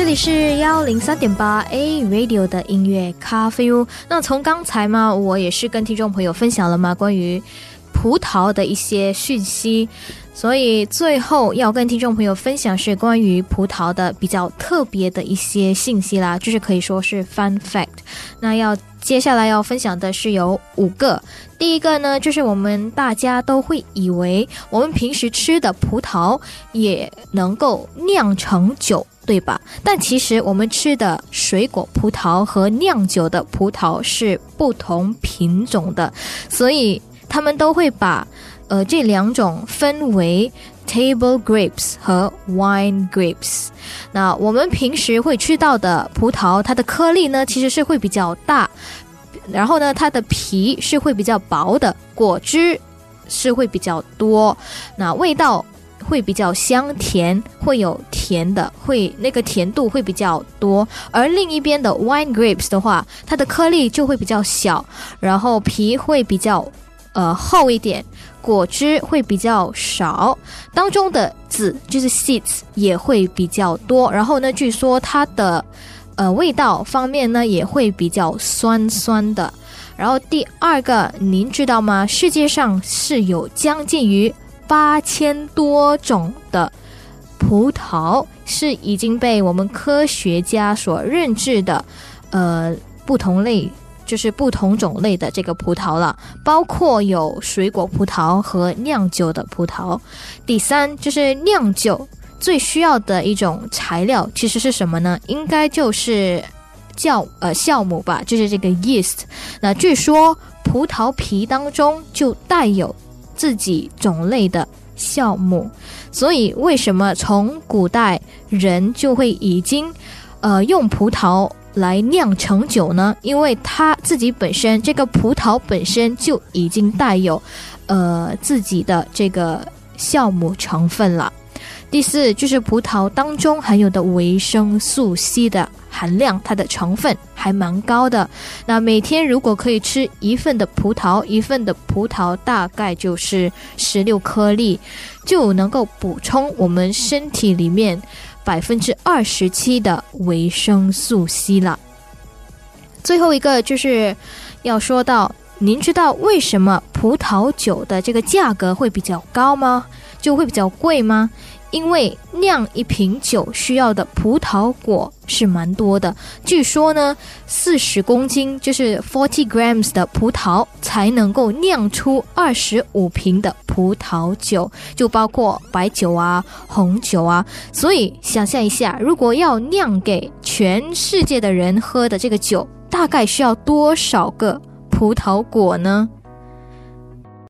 这里是幺零三点八 A Radio 的音乐咖啡屋。那从刚才嘛，我也是跟听众朋友分享了嘛关于葡萄的一些讯息，所以最后要跟听众朋友分享是关于葡萄的比较特别的一些信息啦，就是可以说是 fun fact。那要接下来要分享的是有五个。第一个呢，就是我们大家都会以为我们平时吃的葡萄也能够酿成酒。对吧？但其实我们吃的水果葡萄和酿酒的葡萄是不同品种的，所以他们都会把呃这两种分为 table grapes 和 wine grapes。那我们平时会吃到的葡萄，它的颗粒呢其实是会比较大，然后呢它的皮是会比较薄的，果汁是会比较多，那味道。会比较香甜，会有甜的，会那个甜度会比较多。而另一边的 wine grapes 的话，它的颗粒就会比较小，然后皮会比较呃厚一点，果汁会比较少，当中的籽就是 seeds 也会比较多。然后呢，据说它的呃味道方面呢也会比较酸酸的。然后第二个，您知道吗？世界上是有将近于八千多种的葡萄是已经被我们科学家所认知的，呃，不同类就是不同种类的这个葡萄了，包括有水果葡萄和酿酒的葡萄。第三就是酿酒最需要的一种材料其实是什么呢？应该就是酵呃酵母吧，就是这个 yeast。那据说葡萄皮当中就带有。自己种类的酵母，所以为什么从古代人就会已经，呃，用葡萄来酿成酒呢？因为它自己本身这个葡萄本身就已经带有，呃，自己的这个酵母成分了。第四就是葡萄当中含有的维生素 C 的。含量它的成分还蛮高的，那每天如果可以吃一份的葡萄，一份的葡萄大概就是十六颗粒，就能够补充我们身体里面百分之二十七的维生素 C 了。最后一个就是要说到，您知道为什么葡萄酒的这个价格会比较高吗？就会比较贵吗？因为酿一瓶酒需要的葡萄果是蛮多的，据说呢，四十公斤就是 forty grams 的葡萄才能够酿出二十五瓶的葡萄酒，就包括白酒啊、红酒啊。所以想象一下，如果要酿给全世界的人喝的这个酒，大概需要多少个葡萄果呢？